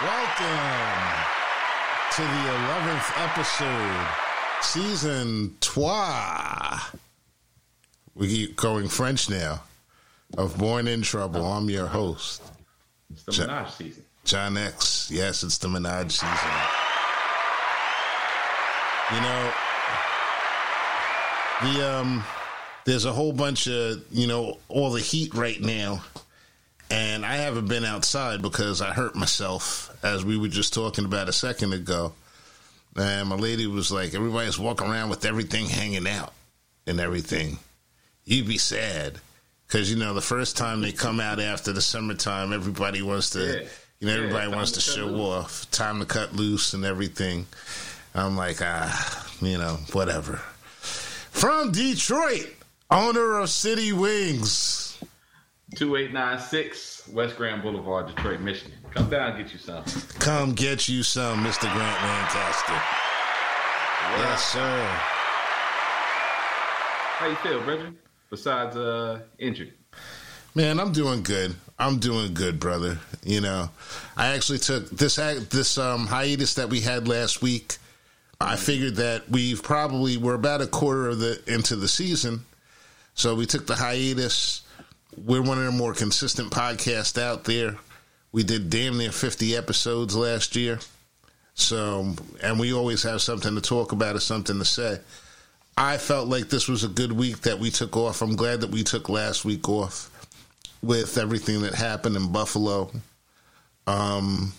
Welcome to the 11th episode, season trois. We keep going French now of Born in Trouble. I'm your host, It's the Minaj season. John X. Yes, it's the Minaj season. You know, the um, there's a whole bunch of you know all the heat right now, and I haven't been outside because I hurt myself, as we were just talking about a second ago. And my lady was like, everybody's walking around with everything hanging out and everything. You'd be sad because you know the first time they come out after the summertime, everybody wants to, Yeah. you know, everybody time wants to to show loose. off, time to cut loose and everything. I'm like, ah, you know, whatever. From Detroit, owner of City Wings. 2896 West Grand Boulevard, Detroit, Michigan. Come down and get you some. Come get you some, Mr. Grant Lancaster. Yes, sir. How you feel, Brethren? Besides uh, injured. Man, I'm doing good. I'm doing good, brother. You know, I actually took this this um, hiatus that we had last week. I figured that we've probably we're about a quarter of the into the season, so we took the hiatus. We're one of the more consistent podcasts out there. We did damn near 50 episodes last year, so and we always have something to talk about or something to say. I felt like this was a good week that we took off. I'm glad that we took last week off with everything that happened in Buffalo, um,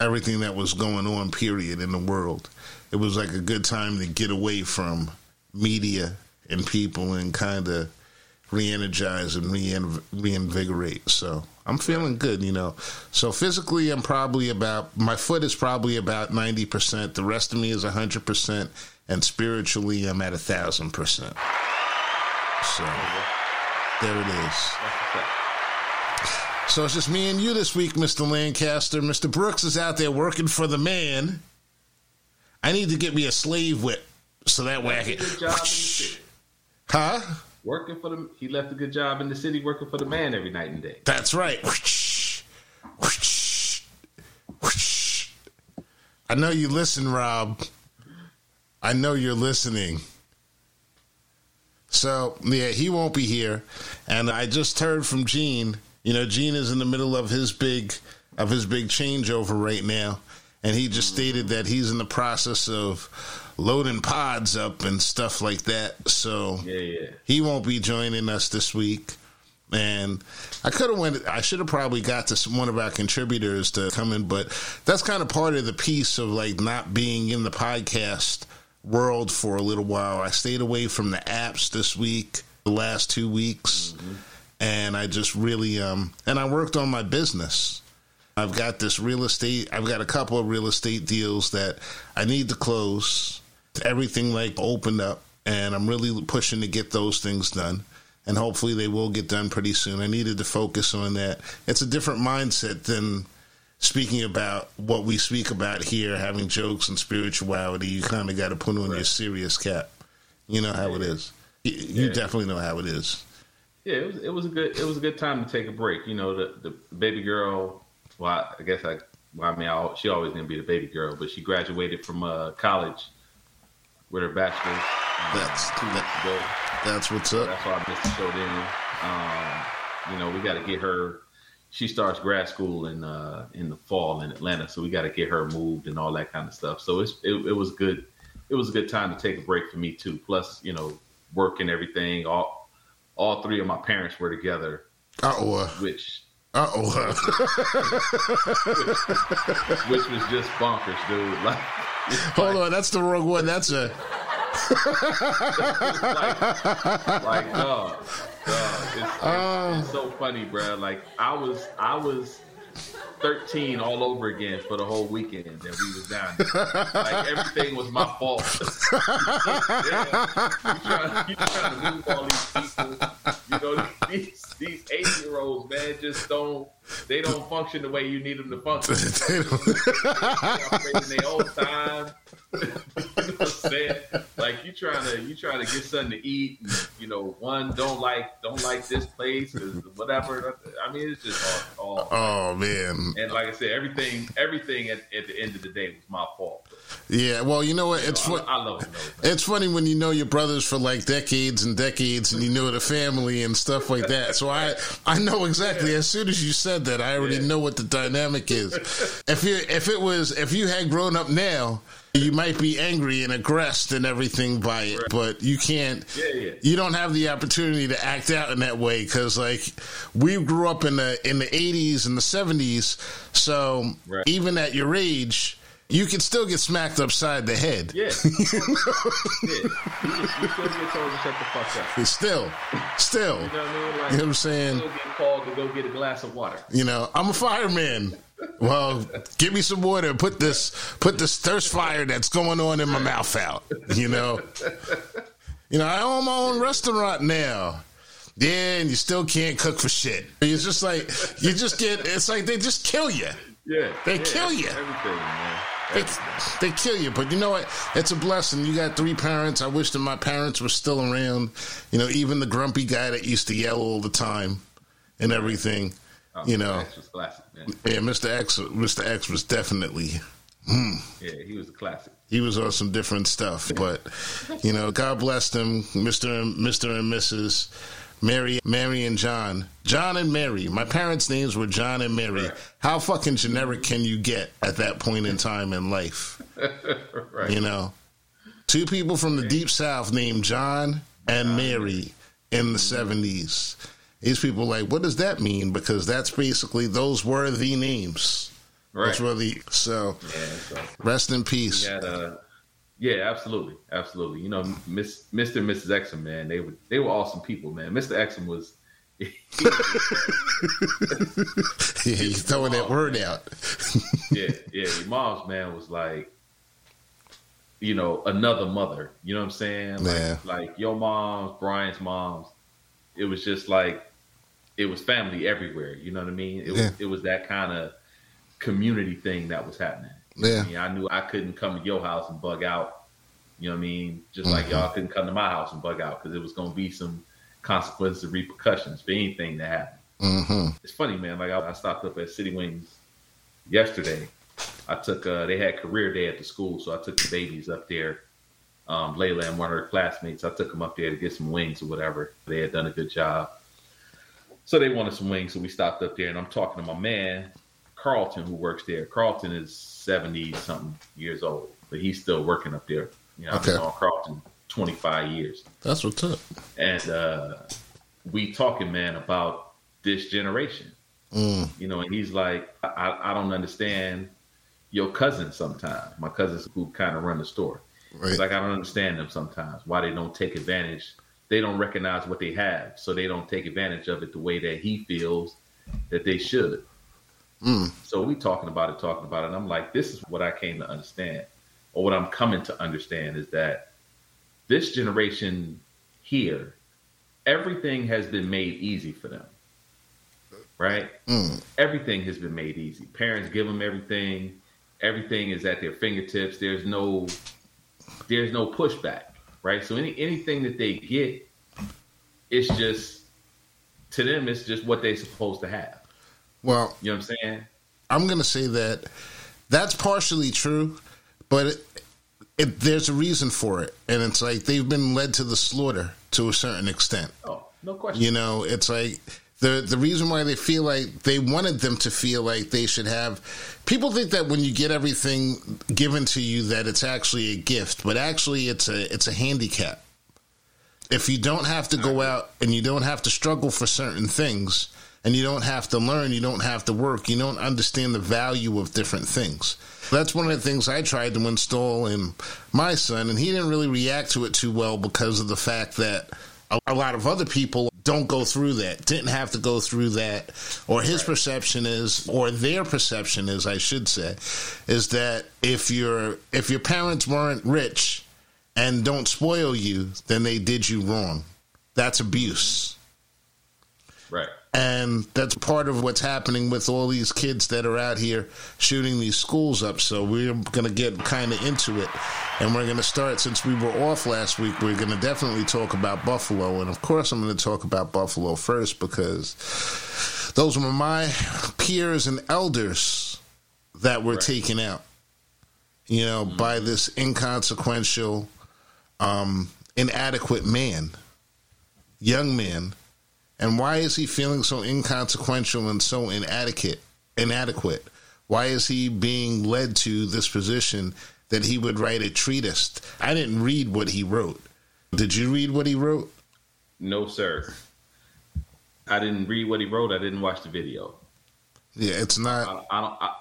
everything that was going on, period, in the world. It was like a good time to get away from media and people and kind of re-energize and rein- reinvigorate. So I'm feeling good, you know. So physically, I'm probably about my foot is probably about ninety percent. The rest of me is hundred percent, and spiritually, I'm at a thousand percent. So there it is. That's what's up. So it's just me and you this week, Mr. Lancaster. Mr. Brooks is out there working for the man. I need to get me a slave whip so that way I can. job in the city. Huh? Working for the, he left a good job in the city working for the man every night and day. That's right. I know you listen, Rob. I know you're listening. So, yeah, he won't be here. And I just heard from Gene. You know, Gene is in the middle of his big of his big changeover right now. And he just stated that he's in the process of loading pods up and stuff like that. So Yeah, yeah. he won't be joining us this week. And I could have went. I should have probably got to some, one of our contributors to come in, but that's kind of part of the piece of like not being in the podcast world for a little while. I stayed away from the apps this week, the last two weeks, and I just really um and I worked on my business. I've got this real estate. I've got a couple of real estate deals that I need to close. Everything like opened up, and I'm really pushing to get those things done. And hopefully they will get done pretty soon. I needed to focus on that. It's a different mindset than speaking about what we speak about here, having jokes and spirituality. You kind of got to put on your serious cap. You know how it is. You, you Yeah. definitely know how it is. Yeah, it was it was a good it was a good time to take a break. You know, the the baby girl. Well, I guess I. Well, I mean, I, she always gonna be the baby girl, but she graduated from uh, college with her bachelor's um, That's- ago. That's what's up. That's why I missed the show then. Um, you know, we got to get her. She starts grad school in uh, in the fall in Atlanta, so we got to get her moved and all that kind of stuff. So it's it, it was good. It was a good time to take a break for me too. Plus, you know, work and everything. All all three of my parents were together, Uh oh. which Uh oh. which was just bonkers, dude. Like, Hold on, that's the wrong one. That's a. like dog. It's, it's, it's so funny, bro. Like I was, I was 13 all over again for the whole weekend that we was down. There. Like everything was my fault. yeah. You trying, you trying to move all these people. Know, these these eight year olds, man, just don't they don't function the way you need them to function. They their own time. you know what I'm saying? Like you trying to you trying to get something to eat. And, you know, one don't like don't like this place or whatever. I mean, it's just all. all oh man! And like I said, everything everything at, at the end of the day was my fault. Yeah, well, you know what? It's you know, I, I, love it. It's funny when you know your brothers for like decades and decades, and you know the family and stuff like that. So I I know exactly. As soon as you said that, I already yeah. know what the dynamic is. if you if it was if you had grown up now you might be angry and aggressed and everything by it, right. but you can't. Yeah, yeah. You don't have the opportunity to act out in that way because, like, we grew up in the in the eighties and the seventies, so right. even at your age. You can still get smacked upside the head. Yeah. you, yeah. You, you, still get told to shut the fuck up. Still. Still. You know what, I mean? like, you know what I'm saying? Still get called to go get a glass of water. You know, I'm a fireman. Well, give me some water and put this put this thirst fire that's going on in my mouth out. You know, you know, I own my own restaurant now. Yeah, and you still can't cook for shit. It's just like you just get. It's like they just kill you. Yeah, they yeah, kill you. Everything, man. They, they kill you, but you know what? It's a blessing. You got three parents. I wish that my parents were still around. You know, even the grumpy guy that used to yell all the time and everything. Oh, you know, classic, yeah, Mr. X, Mr. X was definitely. Hmm. Yeah, he was a classic. He was on some different stuff, but you know, God bless them, Mister and Mister and Mrs. Mary, Mary and John, John and Mary. My parents' names were John and Mary. Right. How fucking generic can you get at that point in time in life? right. You know, two people from the deep south named John and Mary in the seventies. These people like, what does that mean? Because that's basically those were the names. Right. Those were the so. Yeah, so rest in peace. Had, uh, yeah, absolutely, absolutely. You know, Miss, Mr. and Mrs. Exum, man, they were they were awesome people, man. Mr. Exum was. yeah, he's throwing that word out. yeah, yeah. Your mom's man was like, you know, another mother. You know what I'm saying? Like, yeah. like your mom's, Brian's mom's. It was just like it was family everywhere. You know what I mean? It yeah. was it was that kind of community thing that was happening. Yeah. I, mean, I knew I couldn't come to your house and bug out. You know what I mean? Just mm-hmm. like y'all couldn't come to my house and bug out because it was going to be some consequences, and repercussions for anything that happened. Mm-hmm. It's funny, man. Like I, I, stopped up at City Wings yesterday. I took uh, they had career day at the school, so I took the babies up there. Um, Layla and one of her classmates. I took them up there to get some wings or whatever. They had done a good job. So they wanted some wings, so we stopped up there, and I'm talking to my man Carlton, who works there. Carlton is seventy something years old, but he's still working up there. You know, okay. I've been on Carlton twenty five years. That's what's up. And uh, we talking, man, about this generation. Mm. You know, and he's like, I, I don't understand your cousins sometimes. My cousins who kind of run the store. Right. He's like, I don't understand them sometimes. Why they don't take advantage they don't recognize what they have, so they don't take advantage of it the way that he feels that they should. Mm. So we talking about it, talking about it. And I'm like, this is what I came to understand, or what I'm coming to understand is that this generation here, everything has been made easy for them. Right? Mm. Everything has been made easy. Parents give them everything. Everything is at their fingertips. There's no there's no pushback right? So any anything that they get, it's just to them, it's just what they're supposed to have. Well, you know what I'm saying? I'm going to say that that's partially true, but it, it, there's a reason for it, and it's like they've been led to the slaughter to a certain extent. Oh, no question. You know, it's like the the reason why they feel like they wanted them to feel like they should have people think that when you get everything given to you that it's actually a gift but actually it's a it's a handicap if you don't have to go out and you don't have to struggle for certain things and you don't have to learn you don't have to work you don't understand the value of different things that's one of the things I tried to install in my son and he didn't really react to it too well because of the fact that a lot of other people don't go through that, didn't have to go through that, or his right. perception is, or their perception is, I should say, is that if your if your parents weren't rich and don't spoil you, then they did you wrong. That's abuse. Right. And that's part of what's happening with all these kids that are out here shooting these schools up. So we're going to get kind of into it. And we're going to start, since we were off last week, we're going to definitely talk about Buffalo. And of course, I'm going to talk about Buffalo first because those were my peers and elders that were right. taken out, you know, mm-hmm. by this inconsequential, um, inadequate man, young man and why is he feeling so inconsequential and so inadequate? Inadequate. Why is he being led to this position that he would write a treatise? I didn't read what he wrote. Did you read what he wrote? No, sir. I didn't read what he wrote. I didn't watch the video. Yeah, it's not. I, I don't. I,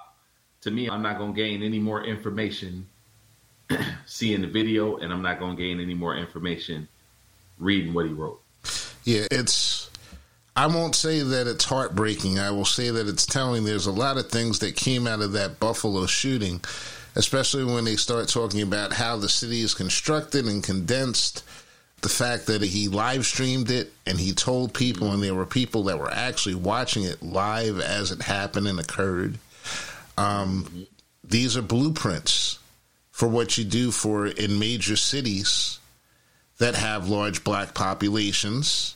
to me, I'm not going to gain any more information seeing the video, and I'm not going to gain any more information reading what he wrote. Yeah, it's I won't say that it's heartbreaking. I will say that it's telling. There's a lot of things that came out of that Buffalo shooting, especially when they start talking about how the city is constructed and condensed. The fact that he live streamed it and he told people, and there were people that were actually watching it live as it happened and occurred. Um, these are blueprints for what you do for in major cities that have large black populations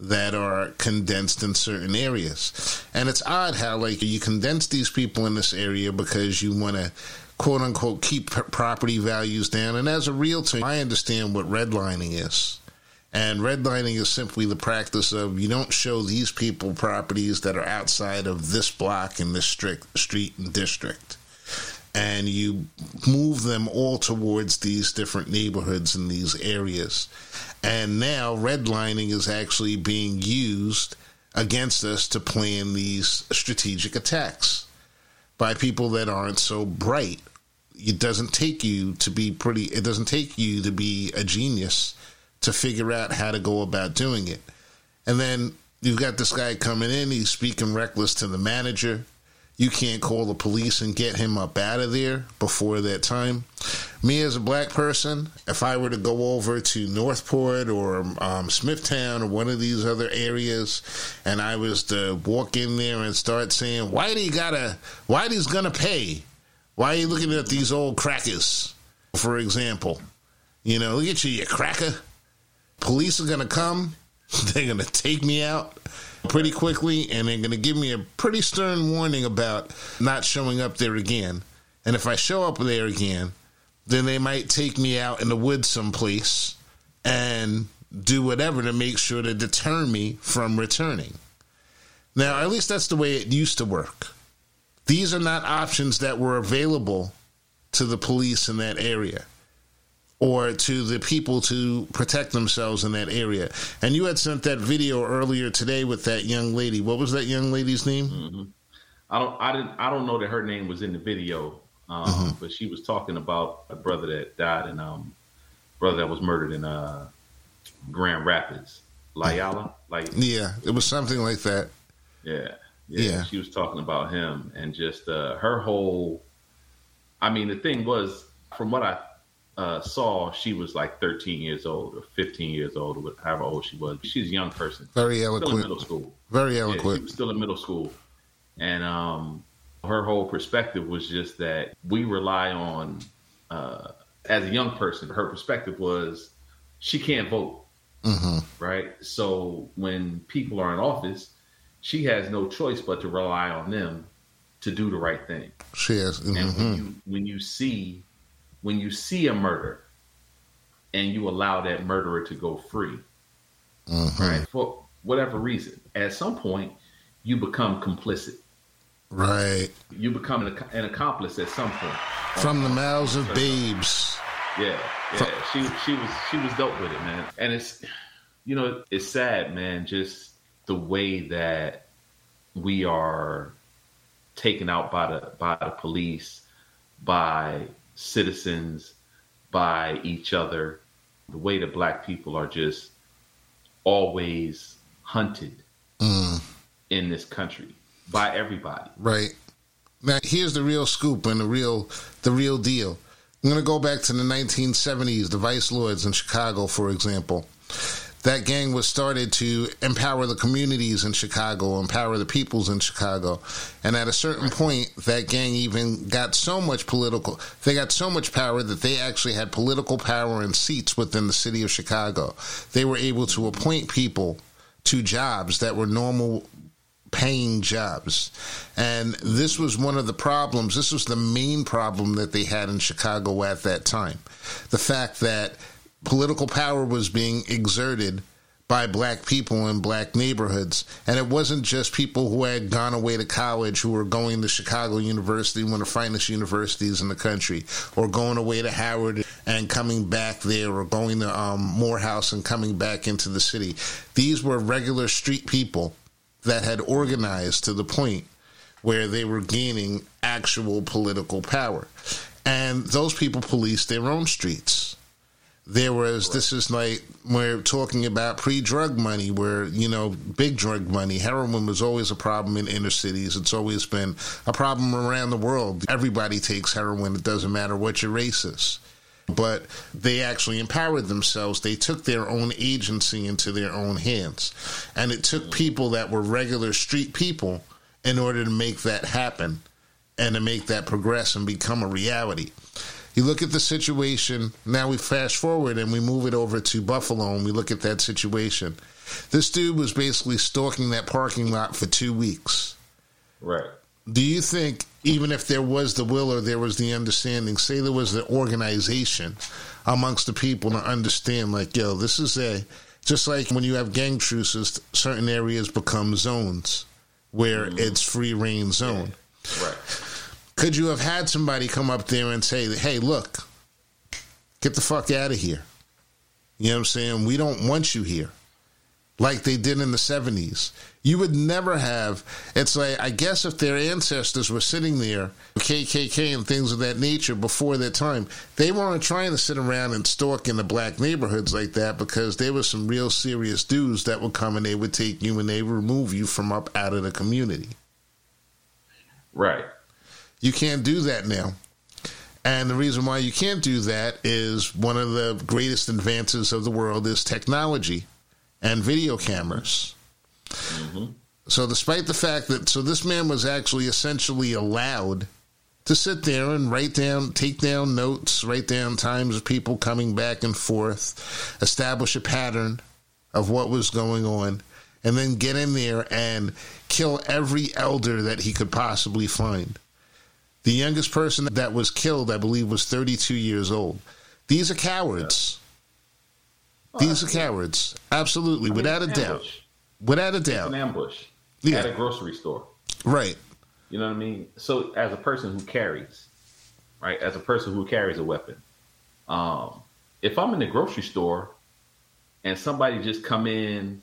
that are condensed in certain areas. And it's odd how, like, you condense these people in this area because you want to, quote unquote, keep property values down. And as a realtor, I understand what redlining is. And redlining is simply the practice of you don't show these people properties that are outside of this block in this strict street and district. And you move them all towards these different neighborhoods in these areas. And now redlining is actually being used against us to plan these strategic attacks by people that aren't so bright. It doesn't take you to be pretty, it doesn't take you to be a genius to figure out how to go about doing it. And then you've got this guy coming in, he's speaking reckless to the manager you can't call the police and get him up out of there before that time. Me as a black person, if I were to go over to Northport or um, Smithtown or one of these other areas, and I was to walk in there and start saying, "Why do you gotta? Why he's gonna pay? Why are you looking at these old crackers?" For example, you know, look at you, you cracker. Police are gonna come. They're gonna take me out pretty quickly, and they're going to give me a pretty stern warning about not showing up there again. And if I show up there again, then they might take me out in the woods someplace and do whatever to make sure to deter me from returning. Now, at least that's the way it used to work. These are not options that were available to the police in that area or to the people to protect themselves in that area. And you had sent that video earlier today with that young lady. What was that young lady's name? Mm-hmm. I don't. I didn't. I don't know that her name was in the video, um, mm-hmm. but she was talking about a brother that died and um, brother that was murdered in uh, Grand Rapids, Layala. Like yeah, it was something like that. Yeah, yeah. yeah. She was talking about him and just uh, her whole. I mean, the thing was, from what I uh, saw, she was like 13 years old or 15 years old or however old she was. She's a young person. Very eloquent. Still in middle school. Very eloquent. Yeah, she was still in middle school. And um, her whole perspective was just that we rely on, uh, as a young person, her perspective was she can't vote. Mm-hmm. Right. So when people are in office, she has no choice but to rely on them to do the right thing. She has. Mm-hmm. And when you, when you see when you see a murder and you allow that murderer to go free, mm-hmm. right, for whatever reason, at some point you become complicit. Right. You become an, an accomplice at some point. From the mouths of babes. Yeah, yeah. From- she she was she was dope with it, man. And it's you know it's sad, man. Just the way that we are taken out by the by the police, by citizens, by each other. The way that black people are just always hunted mm. in this country by everybody. Right. Now here's the real scoop and the real the real deal. I'm going to go back to the 1970s, the vice lords in Chicago, for example. That gang was started to empower the communities in Chicago, empower the peoples in Chicago. And at a certain point, that gang even got so much political, they got so much power that they actually had political power and seats within the city of Chicago. They were able to appoint people to jobs that were normal paying jobs. And this was one of the problems. This was the main problem that they had in Chicago at that time. The fact that political power was being exerted by black people in black neighborhoods. And it wasn't just people who had gone away to college who were going to Chicago University, one of the finest universities in the country, or going away to Howard and coming back there, or going to um, Morehouse and coming back into the city. These were regular street people that had organized to the point where they were gaining actual political power. And those people policed their own streets there was this is like we're talking about pre-drug money where you know big drug money heroin was always a problem in inner cities. It's always been a problem around the world. Everybody takes heroin. It doesn't matter what your race is. But they actually empowered themselves. They took their own agency into their own hands. And it took people that were regular street people in order to make that happen and to make that progress and become a reality you look at the situation, now we fast forward and we move it over to Buffalo and we look at that situation. This dude was basically stalking that parking lot for two weeks. Right. Do you think, even if there was the will or there was the understanding, say there was the organization amongst the people to understand, like, yo, this is a, just like when you have gang truces, certain areas become zones where mm-hmm. it's free reign zone. Yeah. Right could you have had somebody come up there and say, hey, look, get the fuck out of here? You know what I'm saying? We don't want you here. Like they did in the 70s. You would never have. It's like, I guess if their ancestors were sitting there, KKK and things of that nature before their time, they weren't trying to sit around and stalk in the black neighborhoods like that because there were some real serious dudes that would come and they would take you and they would remove you from up out of the community. Right. You can't do that now. And the reason why you can't do that is one of the greatest advances of the world is technology and video cameras. Mm-hmm. So, despite the fact that, so this man was actually essentially allowed to sit there and write down, take down notes, write down times of people coming back and forth, establish a pattern of what was going on, and then get in there and kill every elder that he could possibly find. The youngest person that was killed, I believe, was 32 years old. These are cowards. These are cowards. Absolutely, I mean, without a doubt. Without a doubt. It's an ambush yeah. at a grocery store. Right. You know what I mean? So, as a person who carries, right, as a person who carries a weapon, um, if I'm in the grocery store and somebody just come in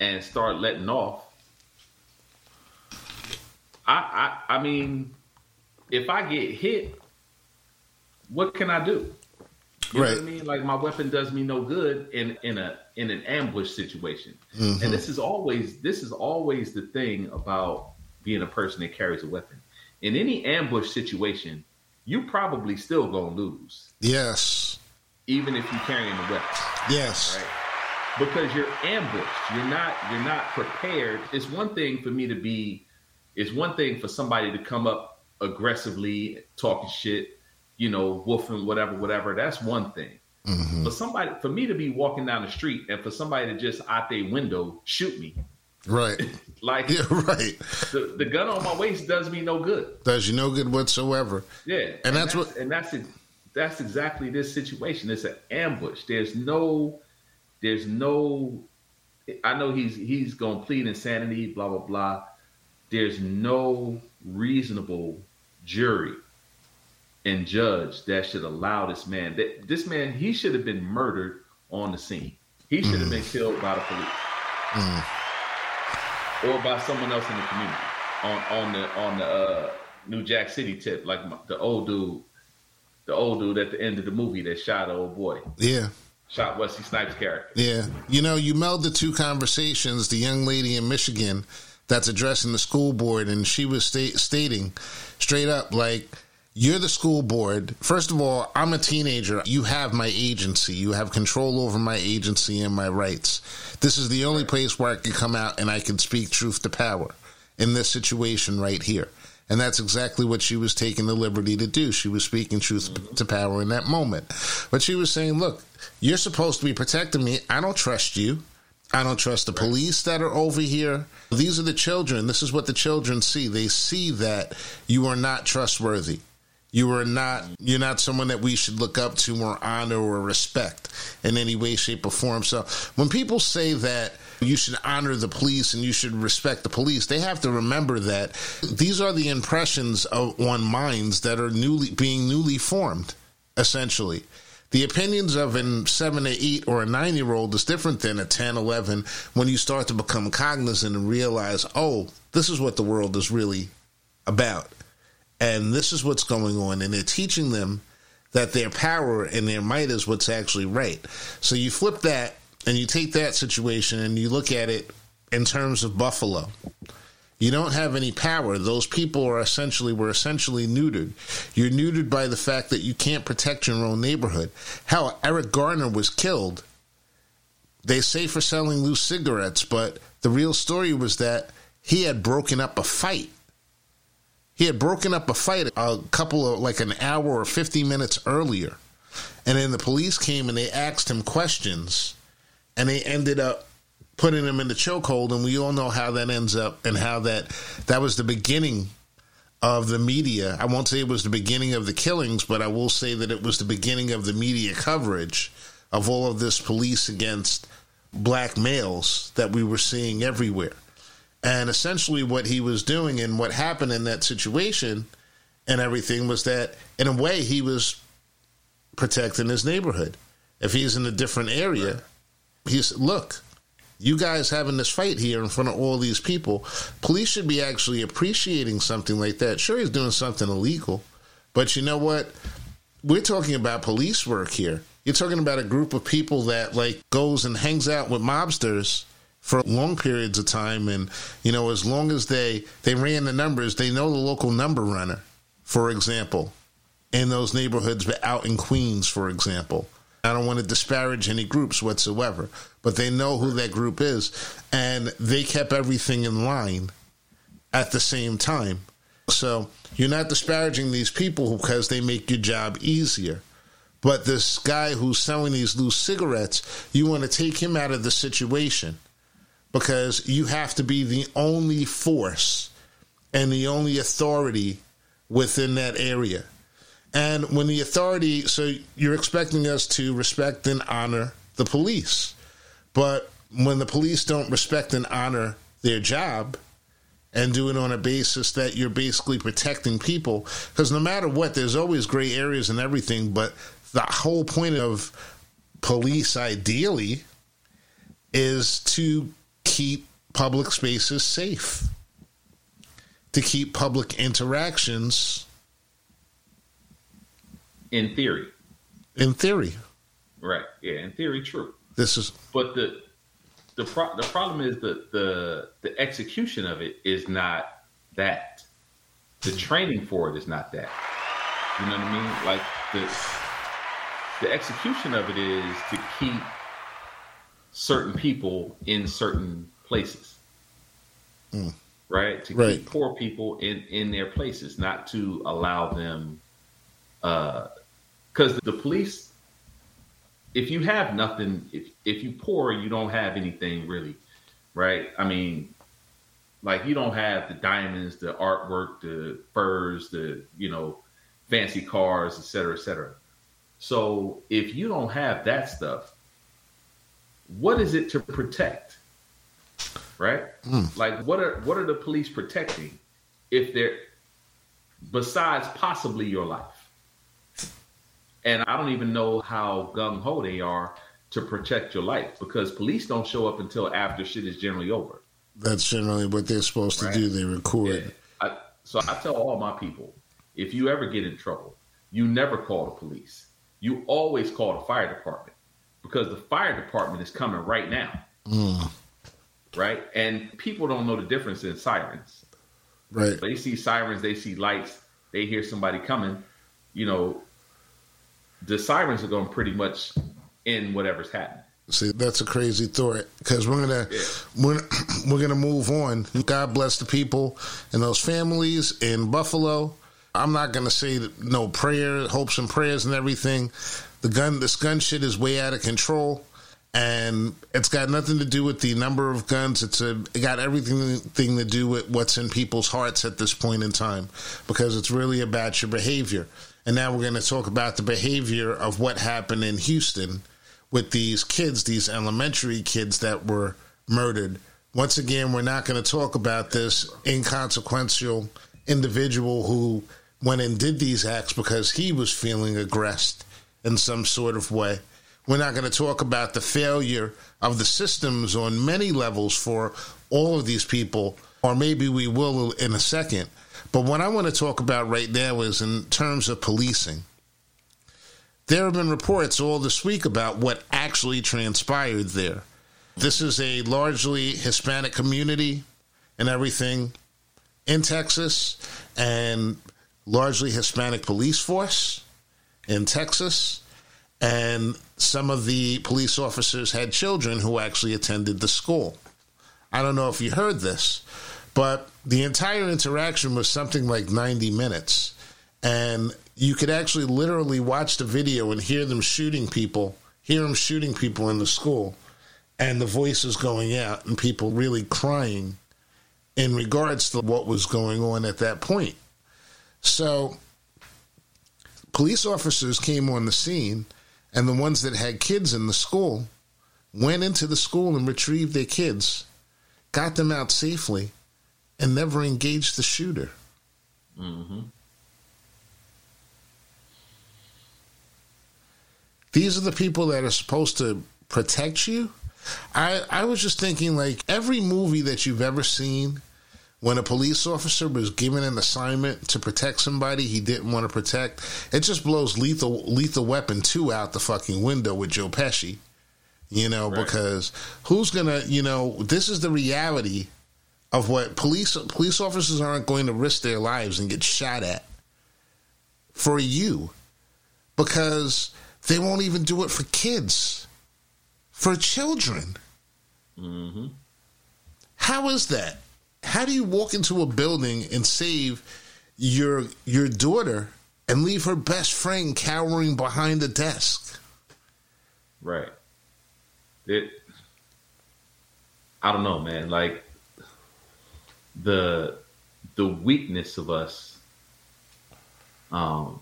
and start letting off, I, I, I mean, if I get hit, what can I do? You right. know what I mean? Like my weapon does me no good in in a in an ambush situation. Mm-hmm. And this is always this is always the thing about being a person that carries a weapon. In any ambush situation, you probably still gonna lose. Yes. Even if you're carrying a weapon. Yes. Right? Because you're ambushed. You're not you're not prepared. It's one thing for me to be it's one thing for somebody to come up aggressively talking shit, you know, woofing, whatever, whatever. That's one thing. Mm-hmm. For somebody, for me to be walking down the street and for somebody to just out their window shoot me, right? like, yeah, right. The, the gun on my waist does me no good. Does you no good whatsoever. Yeah, and, and that's, that's, what, and that's it. that's exactly this situation. It's an ambush. There's no, there's no. I know he's he's gonna plead insanity, blah blah blah. There's no reasonable jury and judge that should allow this man that this man he should have been murdered on the scene. He should have mm. been killed by the police. Mm. Or by someone else in the community on on the on the uh, New Jack City tip, like the old dude, the old dude at the end of the movie that shot an old boy. Yeah, shot Wesley Snipes' character. Yeah, you know, you meld the two conversations. The young lady in Michigan that's addressing the school board, and she was sta- stating straight up like You're the school board. First of all, I'm a teenager. You have my agency. You have control over my agency and my rights. This is the only place where I can come out and I can speak truth to power in this situation right here. And that's exactly what she was taking the liberty to do. She was speaking truth to power in that moment. But she was saying, look, you're supposed to be protecting me. I don't trust you. I don't trust the police that are over here. These are the children. This is what the children see. They see that you are not trustworthy. You are not you're not someone that we should look up to or honor or respect in any way, shape, or form. So when people say that you should honor the police and you should respect the police, they have to remember that these are the impressions of, on minds that are newly being newly formed, essentially. The opinions of a seven, or eight, or a nine year old is different than a 10, 11 when you start to become cognizant and realize, oh, this is what the world is really about and this is what's going on. And they're teaching them that their power and their might is what's actually right. So you flip that and you take that situation and you look at it in terms of Buffalo. You don't have any power. Those people are essentially were essentially neutered. You're neutered by the fact that you can't protect your own neighborhood. How Eric Garner was killed. They say for selling loose cigarettes, but the real story was that he had broken up a fight he had broken up a fight a couple of like an hour or 50 minutes earlier. And then the police came and they asked him questions and they ended up putting him in the chokehold and we all know how that ends up and how that that was the beginning of the media. I won't say it was the beginning of the killings, but I will say that it was the beginning of the media coverage of all of this police against black males that we were seeing everywhere. And essentially, what he was doing and what happened in that situation and everything was that, in a way, he was protecting his neighborhood. If he's in a different area, he's look, you guys having this fight here in front of all these people. Police should be actually appreciating something like that. Sure, he's doing something illegal, but you know what? We're talking about police work here. You're talking about a group of people that like goes and hangs out with mobsters for long periods of time. And, you know, as long as they, they ran the numbers, they know the local number runner, for example, in those neighborhoods, but out in Queens, for example. I don't want to disparage any groups whatsoever, but they know who that group is. And they kept everything in line at the same time. So you're not disparaging these people because they make your job easier. But this guy who's selling these loose cigarettes, you want to take him out of the situation because you have to be the only force and the only authority within that area. And when the authority, so you're expecting us to respect and honor the police. But when the police don't respect and honor their job and do it on a basis that you're basically protecting people, because no matter what, there's always gray areas and everything, but the whole point of police ideally is to keep public spaces safe, to keep public interactions. In theory. In theory. Right. Yeah. In theory, true. This is. But the the pro- the problem is that the the execution of it is not that. The training for it is not that. You know what I mean? Like the the execution of it is to keep certain people in certain places. Mm. Right? To right. keep poor people in, in their places, not to allow them because uh, the police if you have nothing if if you poor you don't have anything really right i mean like you don't have the diamonds the artwork the furs the you know fancy cars et cetera et cetera so if you don't have that stuff what is it to protect? Right? Mm. Like what are what are the police protecting if they're besides possibly your life? And I don't even know how gung ho they are to protect your life because police don't show up until after shit is generally over. That's generally what they're supposed right? to do. They record. Yeah. I, so I tell all my people, if you ever get in trouble, you never call the police. You always call the fire department because the fire department is coming right now. Mm. Right? And people don't know the difference in sirens. Right. They see sirens, they see lights. they hear somebody coming, you know, the sirens are going to pretty much end whatever's happening. See, that's a crazy thought because we're gonna yeah. we're we're gonna move on. God bless the people and those families in Buffalo. I'm not gonna say no prayer, hopes and prayers and everything. The gun, this gun shit is way out of control, and it's got nothing to do with the number of guns. It's a it got everything thing to do with what's in people's hearts at this point in time because it's really about your behavior. And now we're going to talk about the behavior of what happened in Houston with these kids, these elementary kids that were murdered. Once again, we're not going to talk about this inconsequential individual who went and did these acts because he was feeling aggressed in some sort of way. We're not going to talk about the failure of the systems on many levels for all of these people, or maybe we will in a second. But what I want to talk about right now is in terms of policing. There have been reports all this week about what actually transpired there. This is a largely Hispanic community and everything in Texas, and largely Hispanic police force in Texas. And some of the police officers had children who actually attended the school. I don't know if you heard this, but the entire interaction was something like 90 minutes. And you could actually literally watch the video and hear them shooting people, hear them shooting people in the school, and the voices going out and people really crying in regards to what was going on at that point. So, police officers came on the scene, and the ones that had kids in the school went into the school and retrieved their kids, got them out safely, and never engaged the shooter. Mm-hmm. These are the people that are supposed to protect you. I, I was just thinking, like, every movie that you've ever seen, when a police officer was given an assignment to protect somebody he didn't want to protect, it just blows Lethal Lethal Weapon 2 out the fucking window with Joe Pesci. You know, right. because who's gonna, you know, this is the reality of what police police officers aren't going to risk their lives and get shot at for you because they won't even do it for kids, for children. Mm-hmm. How is that? How do you walk into a building and save your your daughter and leave her best friend cowering behind the desk? Right. It. I don't know, man. Like the the weakness of us um,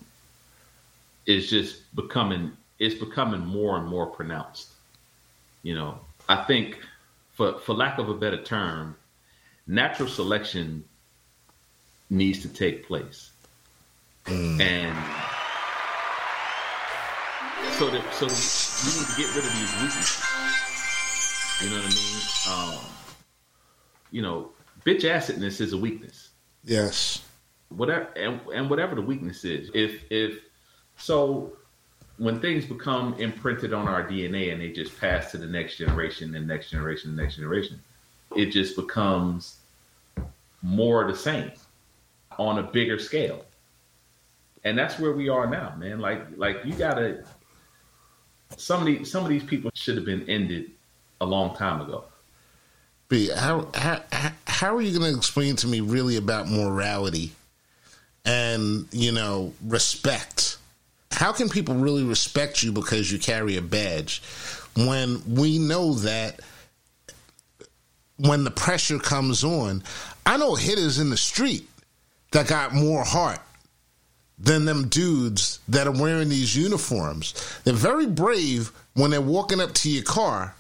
is just becoming it's becoming more and more pronounced. You know, I think for for lack of a better term, natural selection needs to take place. Mm. And so that so we need to get rid of these weaknesses. You know what I mean? Um, you know, bitch acidness is a weakness. Yes. Whatever and, and whatever the weakness is, if if so when things become imprinted on our DNA and they just pass to the next generation and next generation and next generation, it just becomes more the same on a bigger scale. And that's where we are now, man. Like like you gotta some of these some of these people should have been ended a long time ago. B, how how how are you going to explain to me really about morality and you know respect? How can people really respect you because you carry a badge when we know that when the pressure comes on, I know hitters in the street that got more heart than them dudes that are wearing these uniforms. They're very brave when they're walking up to your car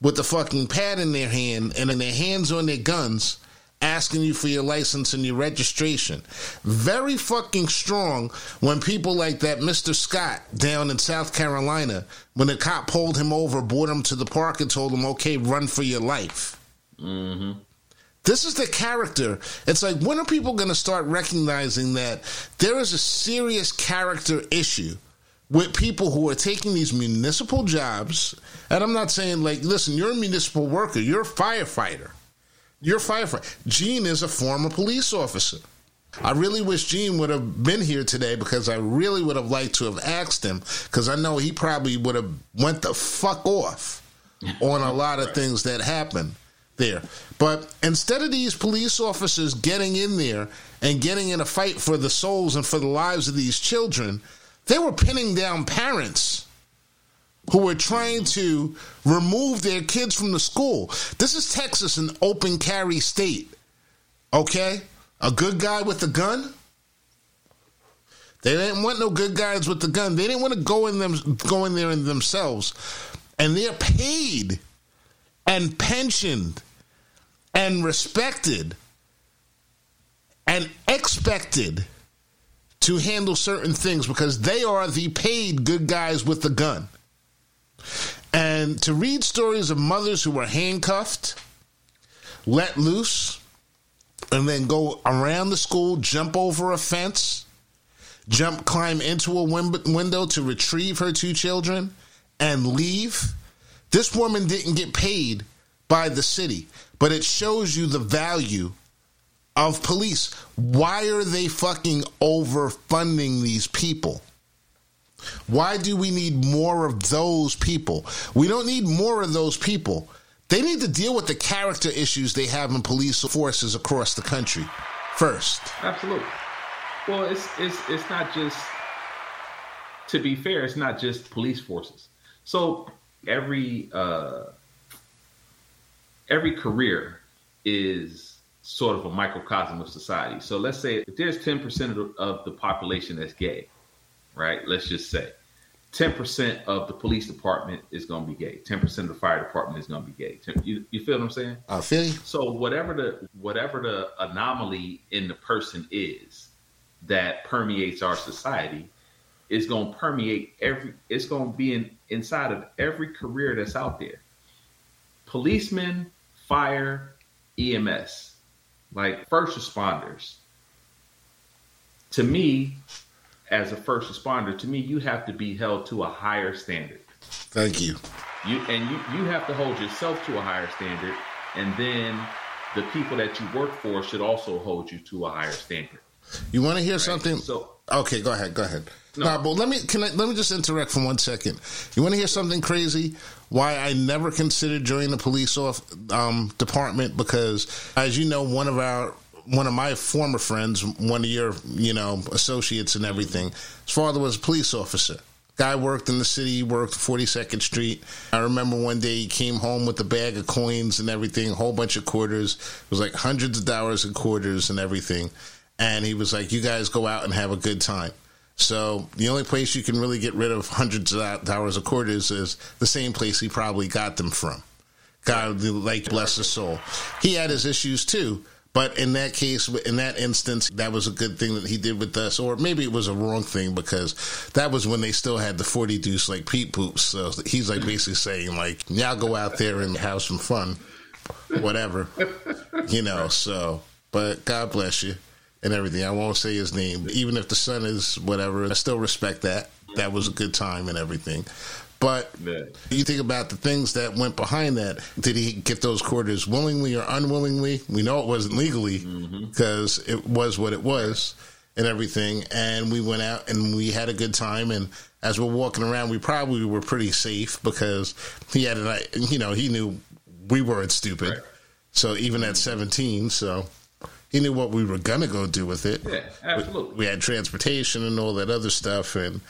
with the fucking pad in their hand and in their hands on their guns asking you for your license and your registration. Very fucking strong when people like that Mr. Scott down in South Carolina, when the cop pulled him over, brought him to the park and told him, okay, run for your life. Mm-hmm. This is the character. It's like, when are people going to start recognizing that there is a serious character issue with people who are taking these municipal jobs. And I'm not saying like, listen, you're a municipal worker, you're a firefighter. You're a firefighter. Gene is a former police officer. I really wish Gene would have been here today because I really would have liked to have asked him because I know he probably would have went the fuck off on a lot of things that happened there. But instead of these police officers getting in there and getting in a fight for the souls and for the lives of these children, they were pinning down parents who were trying to remove their kids from the school. This is Texas, an open carry state. Okay? A good guy with a gun? They didn't want no good guys with the gun. They didn't want to go in them go in there in themselves. And they're paid and pensioned and respected and expected to handle certain things because they are the paid good guys with the gun. And to read stories of mothers who were handcuffed, let loose, and then go around the school, jump over a fence, jump, climb into a window to retrieve her two children, and leave. This woman didn't get paid by the city, but it shows you the value of police. Why are they fucking overfunding these people? Why do we need more of those people? We don't need more of those people. They need to deal with the character issues they have in police forces across the country first. Absolutely. Well, it's it's it's not just to be fair, it's not just police forces. So every uh, every career is sort of a microcosm of society. So let's say if there's 10% of, of the population that's gay, right? Let's just say 10% of the police department is going to be gay. 10% of the fire department is going to be gay. You, you feel what I'm saying? I feel you. So whatever the whatever the anomaly in the person is that permeates our society is going to permeate every it's going to be in inside of every career that's out there. Policemen, fire, EMS, like first responders. To me, as a first responder, to me, you have to be held to a higher standard. Thank you. You and you you have to hold yourself to a higher standard, and then the people that you work for should also hold you to a higher standard. You want to hear right? something? So okay, go ahead. Go ahead. No, nah, but let me can I, let me just interrupt for one second. You want to hear something crazy? Why I never considered joining the police off um, department because, as you know, one of our one of my former friends, one of your you know associates and everything, his father was a police officer. Guy worked in the city, worked 42nd Street. I remember one day he came home with a bag of coins and everything, a whole bunch of quarters. It was like hundreds of dollars in quarters and everything. And he was like, You guys go out and have a good time. So the only place you can really get rid of hundreds of dollars of quarters is the same place he probably got them from. God, like bless his soul. He had his issues too, but in that case, in that instance, that was a good thing that he did with us, or maybe it was a wrong thing because that was when they still had the forty deuce like Pete Poops. So he's like basically saying like, "Y'all go out there and have some fun, whatever," you know. So, but God bless you and everything. I won't say his name, even if the son is whatever. I still respect that. That was a good time and everything. But you think about the things that went behind that. Did he get those quarters willingly or unwillingly? We know it wasn't legally because mm-hmm. it was what it was and everything. And we went out and we had a good time. And as we're walking around, we probably were pretty safe because he had an, you know, he knew we weren't stupid. Right. So even at 17, so he knew what we were gonna go do with it. Yeah, absolutely. We, we, had transportation and all that other stuff and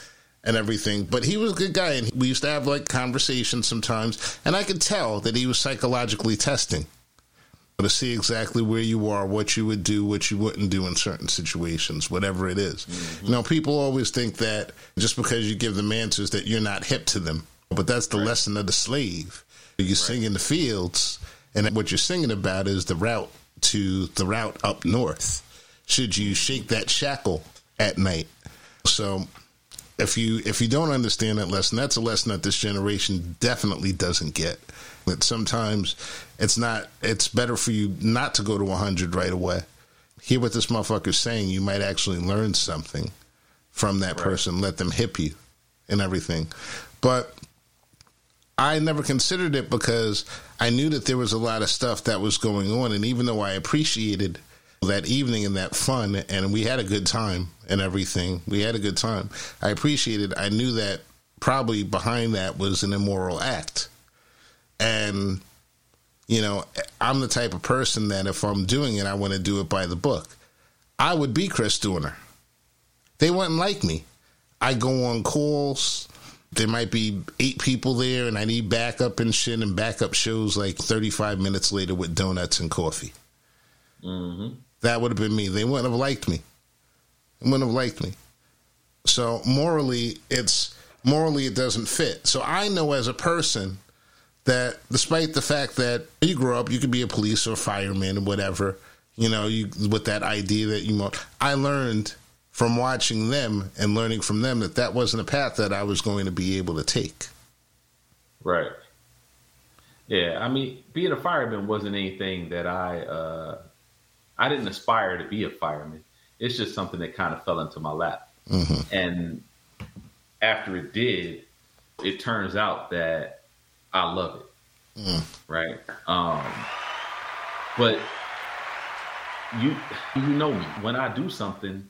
and everything. But he was a good guy, and we used to have like conversations sometimes, and I could tell that he was psychologically testing to see exactly where you are, what you would do, what you wouldn't do in certain situations, whatever it is. Mm-hmm. You know, people always think that just because you give them answers that you're not hip to them, but that's the right. lesson of the slave. You right. sing in the fields, and what you're singing about is the route to the route up north should you shake that shackle at night. So if you if you don't understand that lesson, that's a lesson that this generation definitely doesn't get. That sometimes it's not it's better for you not to go to 100 right away. Hear what this motherfucker's saying, you might actually learn something from that right. person, let them hip you and everything. But I never considered it because I knew that there was a lot of stuff that was going on. And even though I appreciated that evening and that fun, and we had a good time and everything. We had a good time. I appreciated. I knew that probably behind that was an immoral act, and you know, I'm the type of person that if I'm doing it, I want to do it by the book. I would be Chris Dorner. They wouldn't like me. I go on calls. There might be eight people there, and I need backup and shit, and backup shows like 35 minutes later with donuts and coffee. Mm-hmm. That would have been me. They wouldn't have liked me. They wouldn't have liked me. So morally, it's morally it doesn't fit. So I know as a person that despite the fact that you grow up, you could be a police or fireman or whatever, you know, you with that idea that you want. I learned from watching them and learning from them that that wasn't a path that I was going to be able to take. Right. Yeah, I mean, being a fireman wasn't anything that I uh, I didn't aspire to be a fireman. It's just something that kind of fell into my lap. Mm-hmm. And after it did, it turns out that I love it. Mm. Right. Um, but you you know me. When I do something,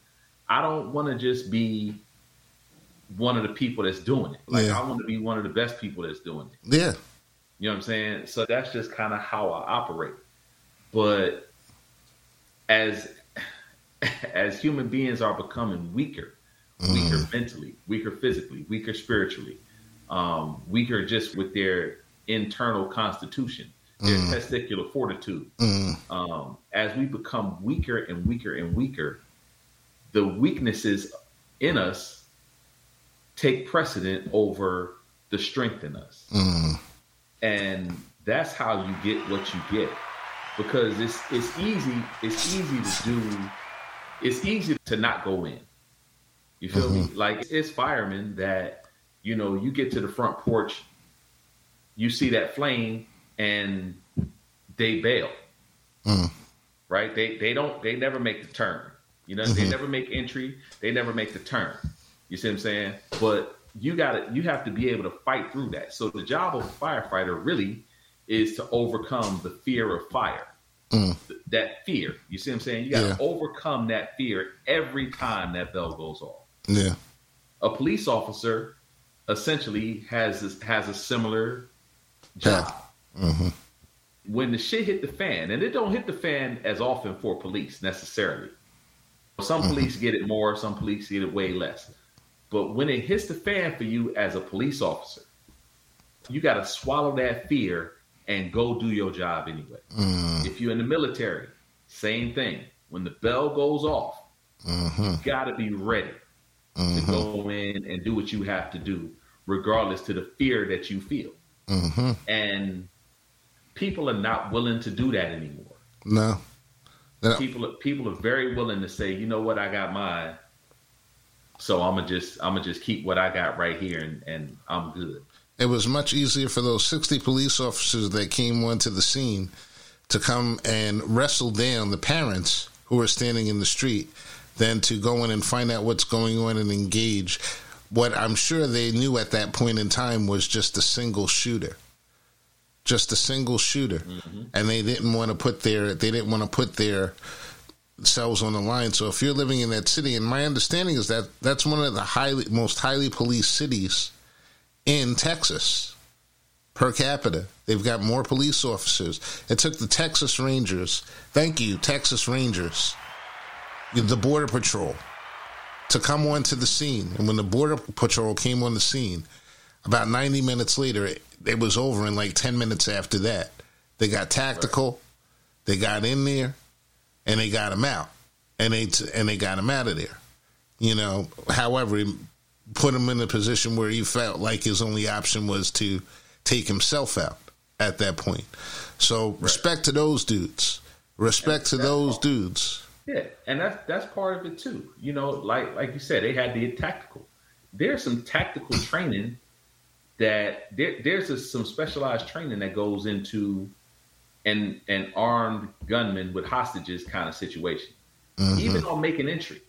I don't want to just be one of the people that's doing it. Like yeah. I want to be one of the best people that's doing it. Yeah. You know what I'm saying? So that's just kind of how I operate. But as as human beings are becoming weaker, mm. weaker mentally, weaker physically, weaker spiritually, um, weaker just with their internal constitution, their mm. testicular fortitude. Mm. Um, as we become weaker and weaker and weaker, the weaknesses in us take precedent over the strength in us. Mm. And that's how you get what you get. Because it's it's easy, it's easy to do it's easy to not go in. You feel mm-hmm. me? Like it's firemen that, you know, you get to the front porch, you see that flame and they bail. Mm. Right? They they don't they never make the turn. You know, mm-hmm. they never make entry, they never make the turn. You see what I'm saying? But you gotta you have to be able to fight through that. So the job of a firefighter really is to overcome the fear of fire. Mm. That fear. You see what I'm saying? You gotta yeah. overcome that fear every time that bell goes off. Yeah. A police officer essentially has this, has a similar job. Mm-hmm. When the shit hit the fan, and it don't hit the fan as often for police necessarily. Some mm-hmm. police get it more, some police get it way less. But when it hits the fan for you as a police officer, you got to swallow that fear and go do your job anyway. Mm. If you're in the military, same thing. When the bell goes off, mm-hmm. you got to be ready mm-hmm. to go in and do what you have to do, regardless to the fear that you feel. Mm-hmm. And people are not willing to do that anymore. No. People people are very willing to say, you know what, I got mine. So I'm gonna just I'm gonna just keep what I got right here and, and I'm good. It was much easier for those 60 police officers that came onto the scene to come and wrestle down the parents who were standing in the street than to go in and find out what's going on and engage. What I'm sure they knew at that point in time was just a single shooter. Just a single shooter. Mm-hmm. And they didn't want to put their they didn't want to put their selves on the line. So if you're living in that city, and my understanding is that that's one of the highly most highly policed cities in Texas per capita. They've got more police officers. It took the Texas Rangers, thank you, Texas Rangers, the Border Patrol, to come onto the scene. And when the Border Patrol came on the scene, about 90 minutes later, it, was over in like 10 minutes after that. They got tactical, right. they got in there, and they got him out. And they, and they got him out of there. You know, however, put him in a position where he felt like his only option was to take himself out at that point. So right. respect to those dudes. Respect to those part. dudes. Yeah, and that's that's part of it too. You know, like like you said, they had the tactical. There's some tactical training that there, there's a, some specialized training that goes into an an armed gunman with hostages kind of situation. Mm-hmm. Even on making entry.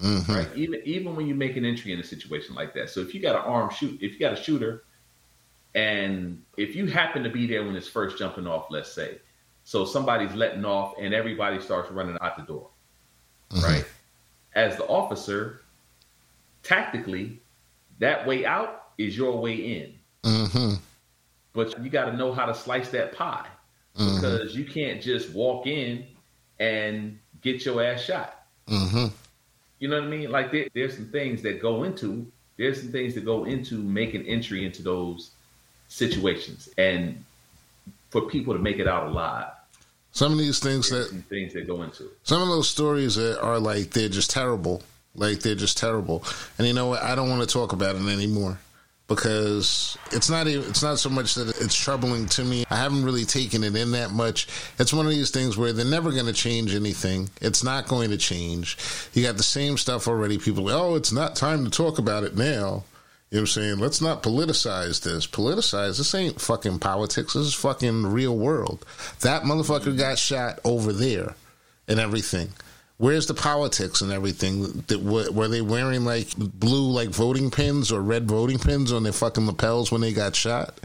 Mm-hmm. Right. Even even when you make an entry in a situation like that. So if you got an armed shoot, if you got a shooter, and if you happen to be there when it's first jumping off, let's say, So somebody's letting off, and everybody starts running out the door. Mm-hmm. Right. As the officer, tactically, that way out is your way in. Mm-hmm. But you got to know how to slice that pie mm-hmm. because you can't just walk in and get your ass shot. Mm-hmm. You know what I mean? Like there, there's some things that go into there's some things that go into making entry into those situations, and for people to make it out alive. Some of these things that things that go into some of those stories that are like they're just terrible, like they're just terrible. And you know what? I don't want to talk about it anymore because it's not even, it's not so much that it's troubling to me. I haven't really taken it in that much. It's one of these things where they're never going to change anything. It's not going to change. You got the same stuff already. People, oh, it's not time to talk about it now. You know what I'm saying? Let's not politicize this. Politicize this ain't fucking politics. This is fucking real world. That motherfucker got shot over there and everything. Where's the politics and everything? That were they wearing like blue like voting pins or red voting pins on their fucking lapels when they got shot?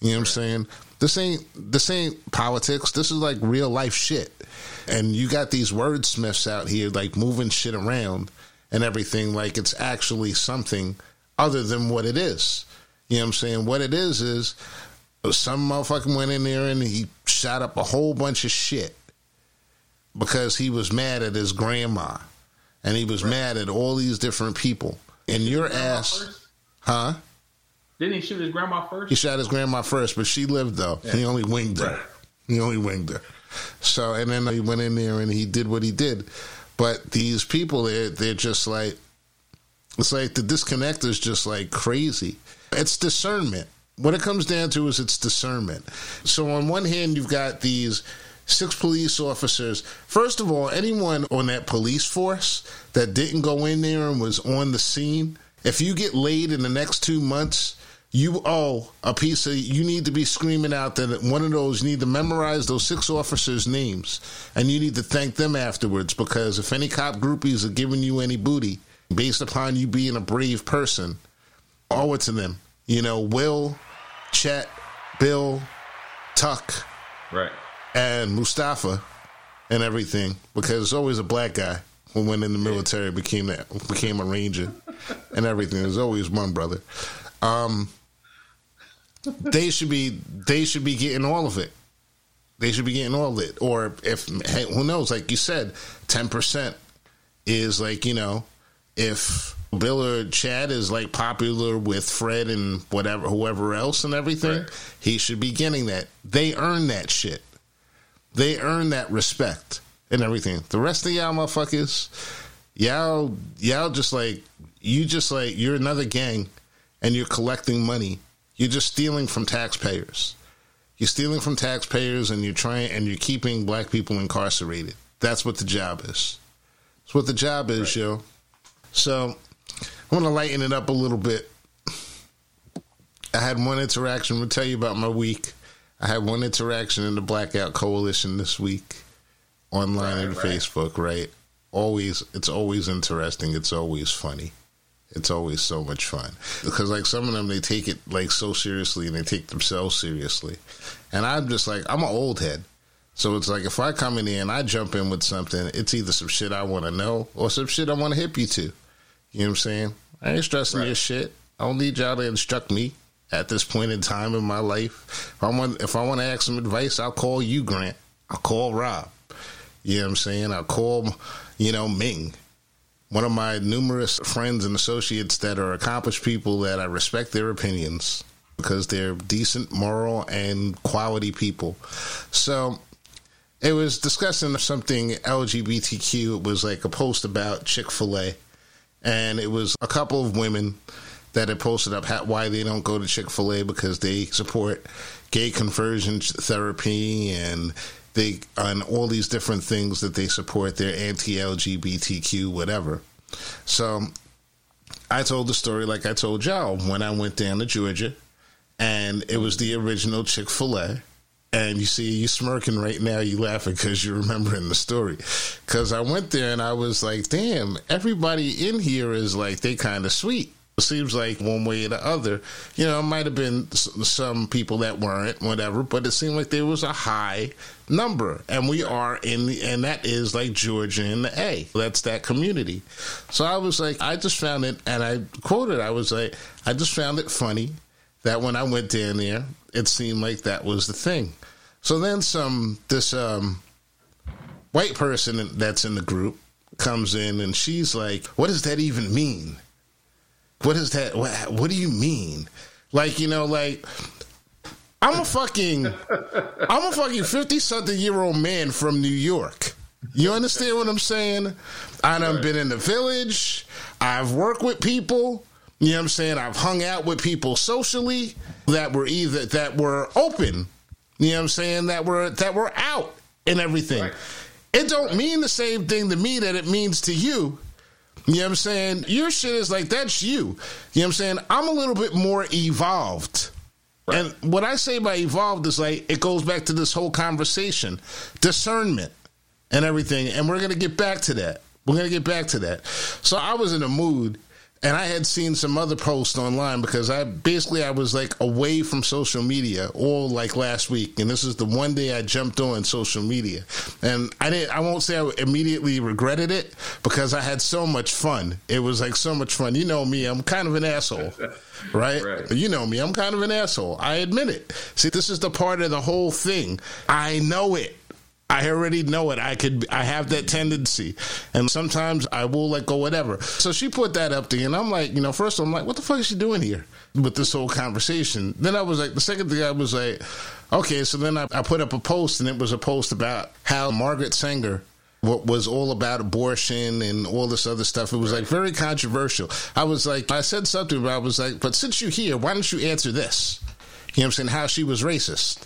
You know what I'm saying? This ain't this ain't politics. This is like real life shit. And you got these wordsmiths out here like moving shit around and everything like it's actually something other than what it is. You know what I'm saying? What it is is some motherfucker went in there and he shot up a whole bunch of shit because he was mad at his grandma and he was right. mad at all these different people. And your ass, first? huh? Didn't he shoot his grandma first? He shot his grandma first, but she lived though. Yeah. He only winged her. Right. He only winged her. So, and then he went in there and he did what he did. But these people, they're, they're just like, it's like the disconnect is just like crazy. It's discernment. What it comes down to is it's discernment. So on one hand, you've got these six police officers. First of all, anyone on that police force that didn't go in there and was on the scene, if you get laid in the next two months, you owe a piece of you need to be screaming out that one of those need to memorize those six officers names. And you need to thank them afterwards because if any cop groupies are giving you any booty based upon you being a brave person owe it to them. You know will chet bill tuck. Right and Mustafa and everything because it's always a black guy who went in the military became that became a ranger and everything. There's always one brother. Um, they should be they should be getting all of it. They should be getting all of it. Or if hey, who knows? Like you said, ten percent is like you know if Bill or Chad is like popular with Fred and whatever whoever else and everything, right. he should be getting that. They earn that shit. They earn that respect and everything. The rest of y'all motherfuckers, y'all, y'all just like you just like you're another gang, and you're collecting money. You're just stealing from taxpayers. You're stealing from taxpayers, and you're trying and you're keeping black people incarcerated. That's what the job is. That's what the job is, right. yo. So I want to lighten it up a little bit. I had one interaction. We'll tell you about my week. I had one interaction in the Blackout Coalition this week, online right, and right. Facebook. Right, always it's always interesting. It's always funny. It's always so much fun because like some of them they take it like so seriously and they take themselves seriously, and I'm just like I'm an old head. So it's like if I come in here and I jump in with something, it's either some shit I want to know or some shit I want to hip you to. You know what I'm saying? I ain't stressing right. your shit. I don't need y'all to instruct me at this point in time in my life. If I want, if I want to ask some advice, I'll call you, Grant. I'll call Rob. You know what I'm saying? I'll call, you know, Ming. One of my numerous friends and associates that are accomplished people that I respect their opinions because they're decent, moral, and quality people. So it was discussing something LGBTQ. It was like a post about Chick fil A. And it was a couple of women that had posted up how, why they don't go to Chick Fil A because they support gay conversion therapy and they on all these different things that they support. They're anti-LGBTQ, whatever. So I told the story like I told y'all when I went down to Georgia, and it was the original Chick Fil A. And you see, you smirking right now, you laughing because you're remembering the story. Because I went there and I was like, damn, everybody in here is like, they kind of sweet. It seems like one way or the other, you know, it might have been some people that weren't, whatever, but it seemed like there was a high number. And we are in the, and that is like Georgia in the A. That's that community. So I was like, I just found it, and I quoted, I was like, I just found it funny that when I went down there, it seemed like that was the thing. So then some, this um, white person that's in the group comes in and she's like, what does that even mean? What is that? What, what do you mean? Like, you know, like I'm a fucking I'm a fucking 50 something year old man from New York. You understand what I'm saying? I done been in the village. I've worked with people. You know what I'm saying? I've hung out with people socially that were either that were open. You know what I'm saying? That were that were out and everything. Right. It don't mean the same thing to me that it means to you. You know what I'm saying? Your shit is like, that's you. You know what I'm saying? I'm a little bit more evolved. Right. And what I say by evolved is like, it goes back to this whole conversation discernment and everything. And we're going to get back to that. We're going to get back to that. So I was in a mood and I had seen some other posts online because I basically I was like away from social media all like last week, and this is the one day I jumped on social media, and I didn't. I won't say I immediately regretted it because I had so much fun. It was like so much fun. You know me, I'm kind of an asshole. Right? right? You know me, I'm kind of an asshole. I admit it. See, this is the part of the whole thing. I know it. I already know it. I could, I have that tendency, and sometimes I will let go whatever. So she put that up there, and I'm like, you know, first I'm like, what the fuck is she doing here with this whole conversation? Then I was like, the second thing I was like, okay, so then I, I put up a post, and it was a post about how Margaret Sanger what was all about abortion and all this other stuff. It was like very controversial. I was like, I said something, but I was like, but since you're here, why don't you answer this? You know what I'm saying? How she was racist.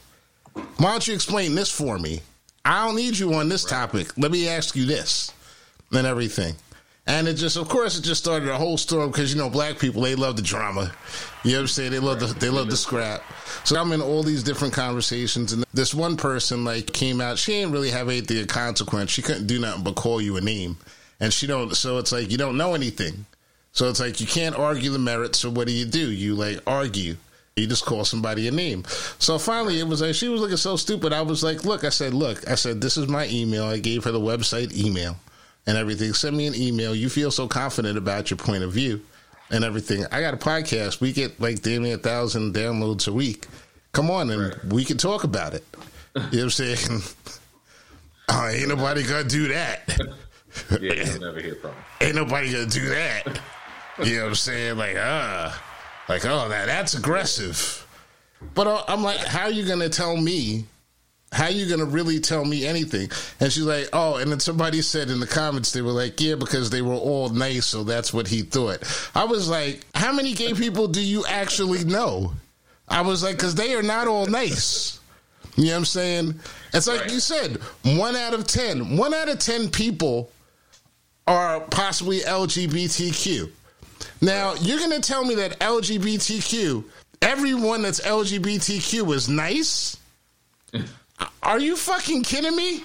Why don't you explain this for me? I don't need you on this topic. Let me ask you this and everything. And it just, of course, it just started a whole storm because you know black people they love the drama. You know what I'm saying? They love the they love the scrap. So I'm in all these different conversations, and this one person like came out. She didn't really have anything of consequence. She couldn't do nothing but call you a name, and she don't. So it's like you don't know anything. So it's like you can't argue the merits. So what do you do? You like argue. You just call somebody a name. So finally, it was like she was looking so stupid. I was like, "Look," I said, "Look," I said, "This is my email." I gave her the website email and everything. Send me an email. You feel so confident about your point of view and everything. I got a podcast. We get like damn near a thousand downloads a week. Come on, and right. we can talk about it. You know what I'm saying? oh, ain't nobody gonna do that. yeah, you'll never hear from. Ain't nobody gonna do that. You know what I'm saying? Like, ah. Uh, like, oh, that that's aggressive. But uh, I'm like, how are you going to tell me? How are you going to really tell me anything? And she's like, oh, and then somebody said in the comments, they were like, yeah, because they were all nice, so that's what he thought. I was like, how many gay people do you actually know? I was like, because they are not all nice. You know what I'm saying? It's like right. you said, one out of ten, one out of 10 people are possibly LGBTQ. Now, you're going to tell me that LGBTQ, everyone that's LGBTQ is nice? Are you fucking kidding me?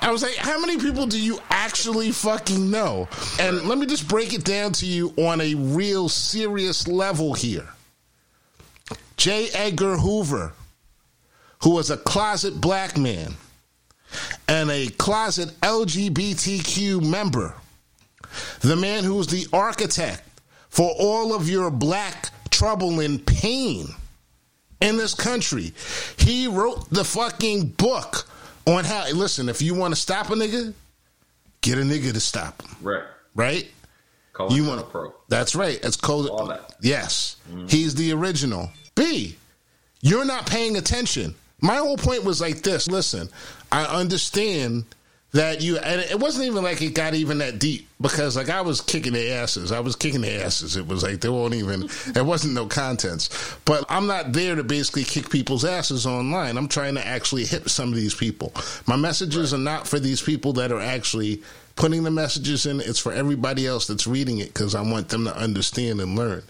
I was like, how many people do you actually fucking know? And let me just break it down to you on a real serious level here. J. Edgar Hoover, who was a closet black man and a closet LGBTQ member, the man who was the architect for all of your black trouble and pain in this country. He wrote the fucking book on how, listen, if you want to stop a nigga, get a nigga to stop him. Right. Right? Call you want a pro. That's right. It's called. All that. Yes. Mm-hmm. He's the original. B, you're not paying attention. My whole point was like this listen, I understand that you and it wasn't even like it got even that deep because like I was kicking their asses. I was kicking their asses. It was like there won't even there wasn't no contents. But I'm not there to basically kick people's asses online. I'm trying to actually hit some of these people. My messages right. are not for these people that are actually putting the messages in. It's for everybody else that's reading it because I want them to understand and learn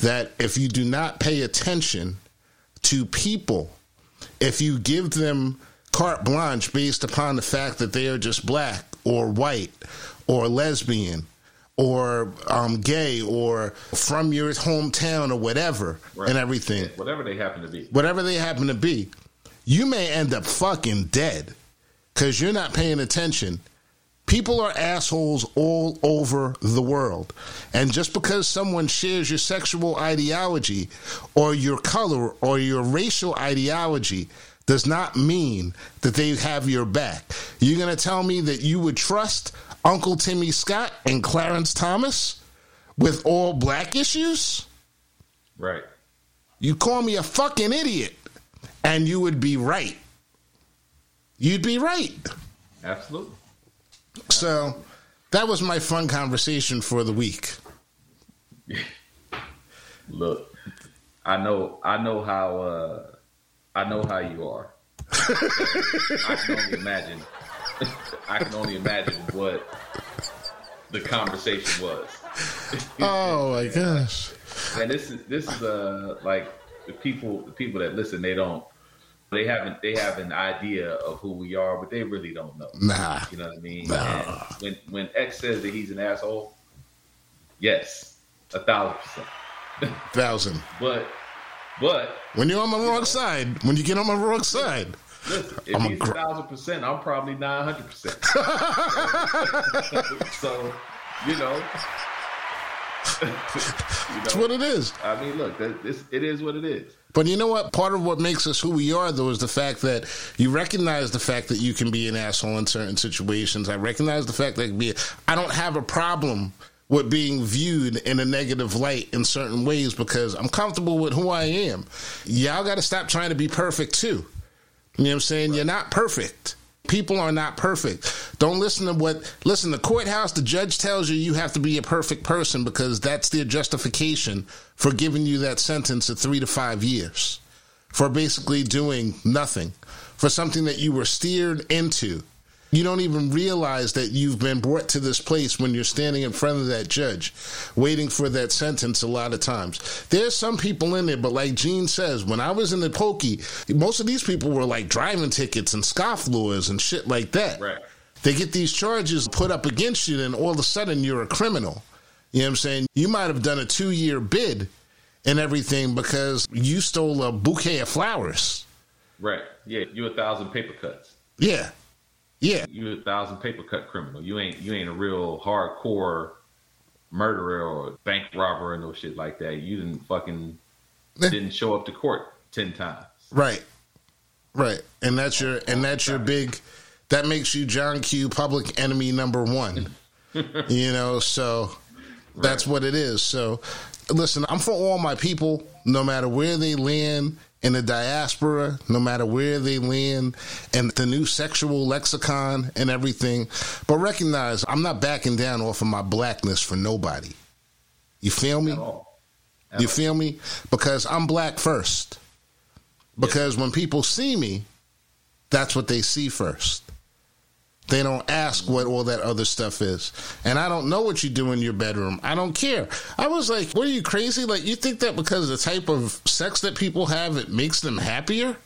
that if you do not pay attention to people, if you give them carte blanche based upon the fact that they are just black or white or lesbian or um, gay or from your hometown or whatever Right. and everything, whatever they happen to be. whatever they happen to be, you may end up fucking dead because you're not paying attention. People are assholes all over the world. And just because someone shares your sexual ideology or your color or your racial ideology does not mean that they have your back. You're going to tell me that you would trust Uncle Timmy Scott and Clarence Thomas with all black issues? Right. You call me a fucking idiot, and you would be right. You'd be right. Absolutely. So that was my fun conversation for the week. Look, I know I know how uh I know how you are. I can only imagine I can only imagine what the conversation was. Oh my gosh. And this is this is uh like the people the people that listen they don't they haven't they have an idea of who we are but they really don't know. Nah. You know what I mean? Nah. And when when X says that he's an asshole, yes, a thousand percent. Thousand. But but When you're on my wrong side, when you get on my wrong side. listen, if I'm a he's a thousand percent, I'm probably nine hundred percent. So you know, you That's know, what it is. I mean, look, that, this it is what it is. But you know what? Part of what makes us who we are, though, is the fact that you recognize the fact that you can be an asshole in certain situations. I recognize the fact that I can be. I don't have a problem with being viewed in a negative light in certain ways because I'm comfortable with who I am. Y'all got to stop trying to be perfect too. You know what I'm saying? You're not perfect. People are not perfect. Don't listen to what listen the courthouse the judge tells you you have to be a perfect person because that's their justification for giving you that sentence of 3 to 5 years for basically doing nothing for something that you were steered into. You don't even realize that you've been brought to this place when you're standing in front of that judge, waiting for that sentence a lot of times. There's some people in there, but like Gene says, when I was in the pokey, most of these people were like driving tickets and scoff scofflaws and shit like that. Right. They get these charges put up against you, and all of a sudden you're a criminal. You know what I'm saying? You might have done a two year bid and everything because you stole a bouquet of flowers. Right? Yeah, you a thousand paper cuts. Yeah. Yeah. You a thousand paper cut criminal. You ain't you ain't a real hardcore murderer or bank robber and no shit like that. You didn't fucking didn't show up to court ten times. Right. Right. And that's your and that's your big that makes you John Q public enemy number 1. you know, so that's what it is. So listen, I'm for all my people no matter where they land in the diaspora, no matter where they land and the new sexual lexicon and everything. But recognize I'm not backing down off of my blackness for nobody. You feel me? At all. At You all. feel me? Because I'm black first. Because when people see me, that's what they see first. They don't ask what all that other stuff is. And I don't know what you do in your bedroom. I don't care. I was like, what are you crazy? Like, you think that because of the type of sex that people have, it makes them happier?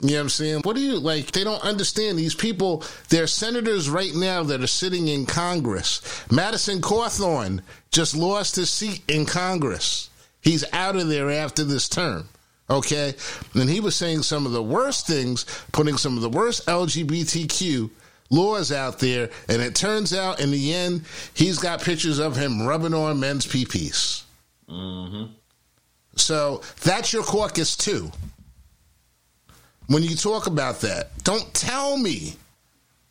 You know what I'm saying? What do you like? They don't understand these people. There are senators right now that are sitting in Congress. Madison Cawthorn just lost his seat in Congress. He's out of there after this term. Okay? And he was saying some of the worst things, putting some of the worst LGBTQ laws out there. And it turns out in the end, he's got pictures of him rubbing on men's peepees. Mm-hmm. So that's your caucus too. When you talk about that, don't tell me.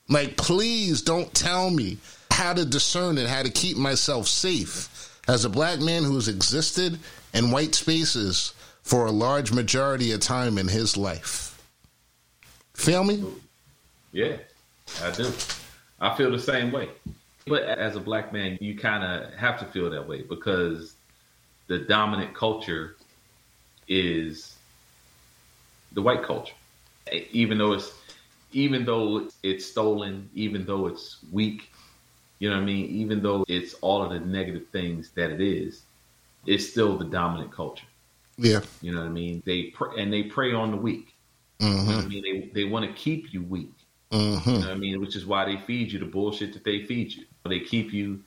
Like, please don't tell me how to discern and how to keep myself safe as a black man who has existed in white spaces for a large majority of time in his life. Feel me? Yeah, I do. I feel the same way. But as a black man, you kind of have to feel that way because the dominant culture is the white culture. Even though it's even though it's stolen, even though it's weak, you know what I mean? Even though it's all of the negative things that it is, it's still the dominant culture. Yeah. You know what I mean? They pr- and they prey on the weak. You know I mm-hmm. mean? They they want to keep you weak. Mm-hmm. You know what I mean? Which is why they feed you the bullshit that they feed you. They keep you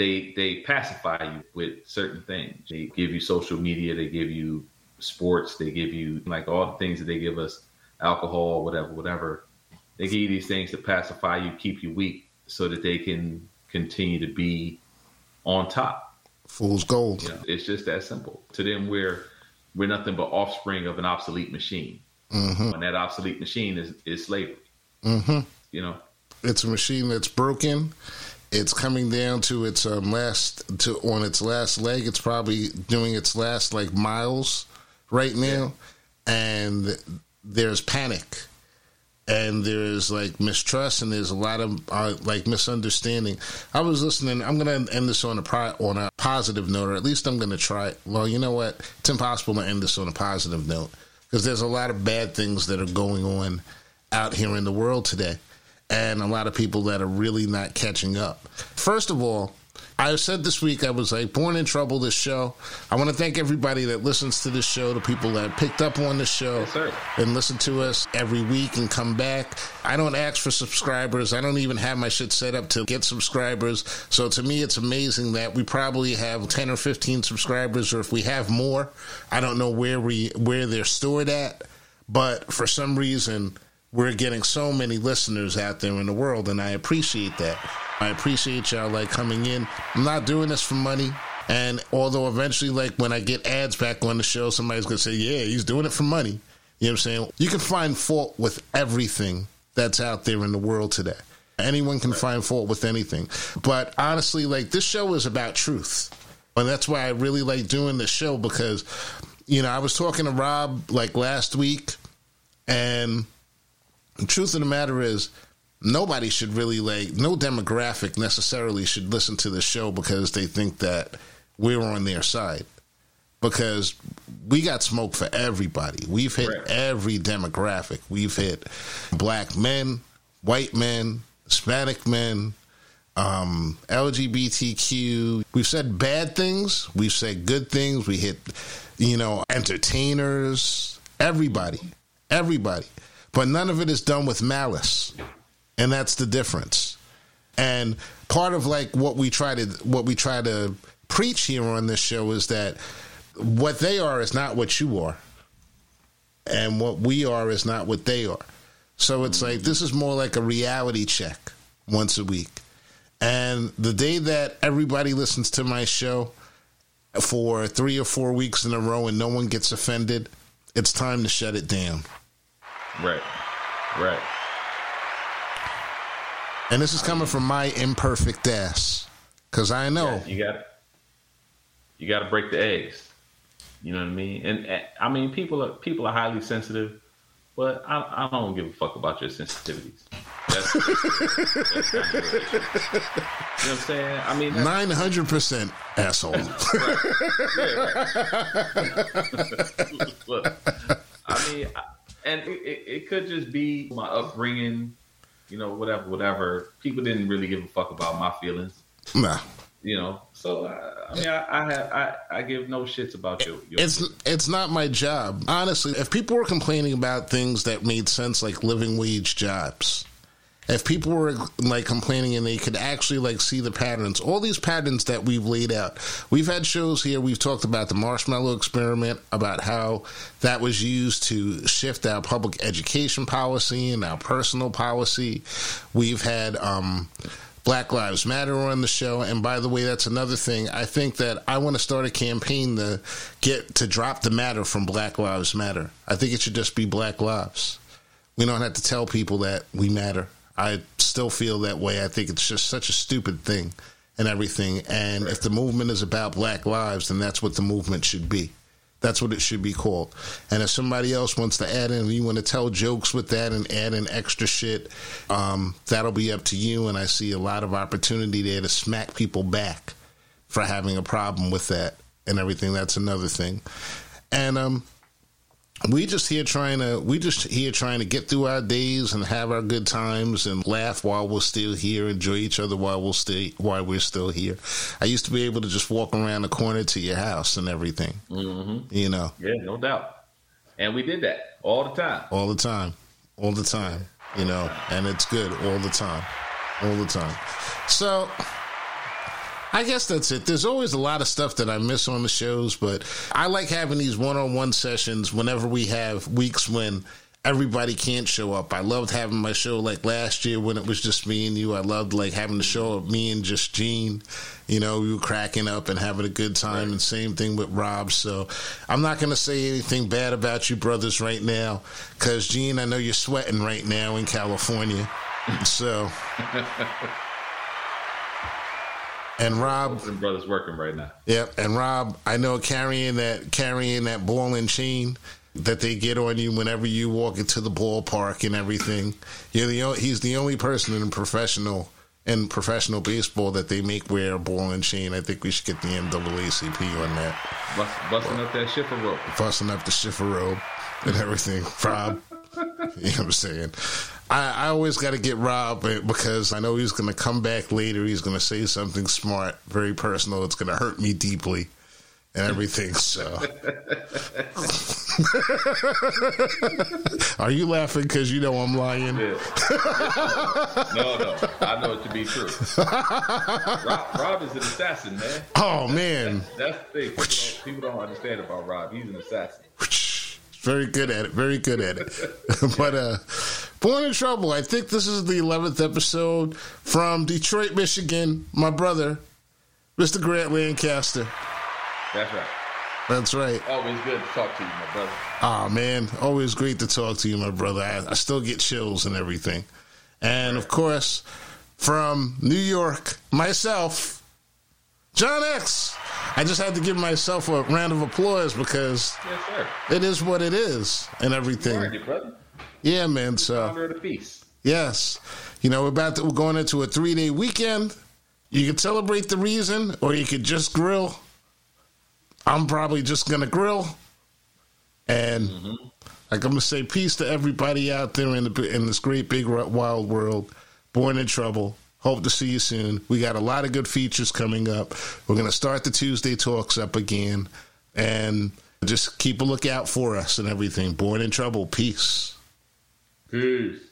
they they pacify you with certain things. They give you social media, they give you sports, they give you like all the things that they give us, alcohol, whatever, whatever. They give you these things to pacify you, keep you weak, so that they can continue to be on top. Fool's gold. You know, it's just that simple. To them, we're we're nothing but offspring of an obsolete machine. Mm-hmm. And that obsolete machine is, is slavery. Mm-hmm. You know, it's a machine that's broken. It's coming down to its um, last to on its last leg. It's probably doing its last like miles right now, yeah. and there's panic and there's like mistrust and there's a lot of uh, like misunderstanding. I was listening. I'm gonna end this on a pro- on a positive note, or at least I'm gonna try. Well, you know what? It's impossible to end this on a positive note because there's a lot of bad things that are going on out here in the world today, and a lot of people that are really not catching up. First of all, I said this week I was like born in trouble. This show. I want to thank everybody that listens to this show, the people that picked up on this show yes, and listen to us every week and come back. I don't ask for subscribers. I don't even have my shit set up to get subscribers. So to me, it's amazing that we probably have ten or fifteen subscribers, or if we have more, I don't know where we where they're stored at. But for some reason, we're getting so many listeners out there in the world, and I appreciate that. I appreciate y'all like coming in. I'm not doing this for money. And although eventually, like when I get ads back on the show, somebody's gonna say, "Yeah, he's doing it for money." You know what I'm saying? You can find fault with everything that's out there in the world today. Anyone can find fault with anything. But honestly, like this show is about truth. And that's why I really like doing this show because, you know, I was talking to Rob like last week, and the truth of the matter is, nobody should really like no demographic necessarily should listen to the show because they think that we're on their side because we got smoke for everybody. We've hit right. every demographic. We've hit black men, white men, Hispanic men, um, LGBTQ. We've said bad things. We've said good things. We hit, you know, entertainers, everybody, everybody. But none of it is done with malice and that's the difference. And part of like what we try to what we try to preach here on this show is that what they are is not what you are, and what we are is not what they are. So it's like this is more like a reality check once a week. And the day that everybody listens to my show for three or four weeks in a row and no one gets offended, it's time to shut it down. Right. Right. And this is coming from my imperfect ass, because I know yeah, you got you got to break the eggs. You know what I mean? And, I mean, people are people are highly sensitive, but I, I don't give a fuck about your sensitivities. That's, that's kind of you know what I'm saying? I mean, nine hundred percent asshole. right. right. Look, I mean, and it, it, it could just be my upbringing you know, whatever, whatever. People didn't really give a fuck about my feelings. Nah. You know, so I mean, I, I have I, I give no shits about you. It's it's not my job, honestly. If people were complaining about things that made sense, like living wage jobs, if people were like complaining and they could actually like see the patterns, all these patterns that we've laid out. We've had shows here, we've talked about the marshmallow experiment, about how that was used to shift our public education policy and our personal policy. We've had um, Black Lives Matter on the show. And by the way, that's another thing. I think that I want to start a campaign to get to drop the matter from Black Lives Matter. I think it should just be Black Lives. We don't have to tell people that we matter. I still feel that way. I think it's just such a stupid thing and everything. And right. if the movement is about black lives, then that's what the movement should be. That's what it should be called. And if somebody else wants to add in, you want to tell jokes with that and add in extra shit, um, that'll be up to you. And I see a lot of opportunity there to smack people back for having a problem with that and everything. That's another thing. And um, we just here trying to we just here trying to get through our days and have our good times and laugh while we're still here enjoy each other while we're still while we're still here. I used to be able to just walk around the corner to your house and everything mm-hmm. you know. Yeah no doubt. And we did that all the time. All the time. All the time you know. And it's good all the time. All the time. So I guess that's it. There's always a lot of stuff that I miss on the shows, but I like having these one on one sessions whenever we have weeks when everybody can't show up. I loved having my show like last year when it was just me and you. I loved like having the show of me and just Gene. You know, we were cracking up and having a good time. Right. And same thing with Rob. So I'm not going to say anything bad about you brothers right now because Gene, I know you're sweating right now in California. so. And Rob, brothers working right now. Yep, and Rob, I know carrying that carrying that ball and chain that they get on you whenever you walk into the ballpark and everything. You're the he's the only person in professional in professional baseball that they make wear a ball and chain. I think we should get the NAACP on that. Bust, busting up that shifter rope. Busting up the shifter rope and everything. Rob, you know what I'm saying? I, I always got to get Rob because I know he's going to come back later. He's going to say something smart, very personal. It's going to hurt me deeply and everything. So, are you laughing because you know I'm lying? Yeah. no, no, I know it to be true. Rob, Rob is an assassin, man. Oh man, that's, that's the thing. People don't, people don't understand about Rob. He's an assassin. Very good at it. Very good at it. but uh Born in Trouble, I think this is the 11th episode from Detroit, Michigan. My brother, Mr. Grant Lancaster. That's right. That's right. Always good to talk to you, my brother. Ah, man. Always great to talk to you, my brother. I, I still get chills and everything. And, of course, from New York, myself, John X. I just had to give myself a round of applause because yes, it is what it is and everything. Yeah, man. So, yes, you know, we're about to, we're going into a three day weekend. You could celebrate the reason, or you could just grill. I'm probably just gonna grill, and mm-hmm. like I'm gonna say peace to everybody out there in the in this great big wild world. Born in trouble. Hope to see you soon. We got a lot of good features coming up. We're gonna start the Tuesday talks up again, and just keep a lookout for us and everything. Born in trouble. Peace. Peace.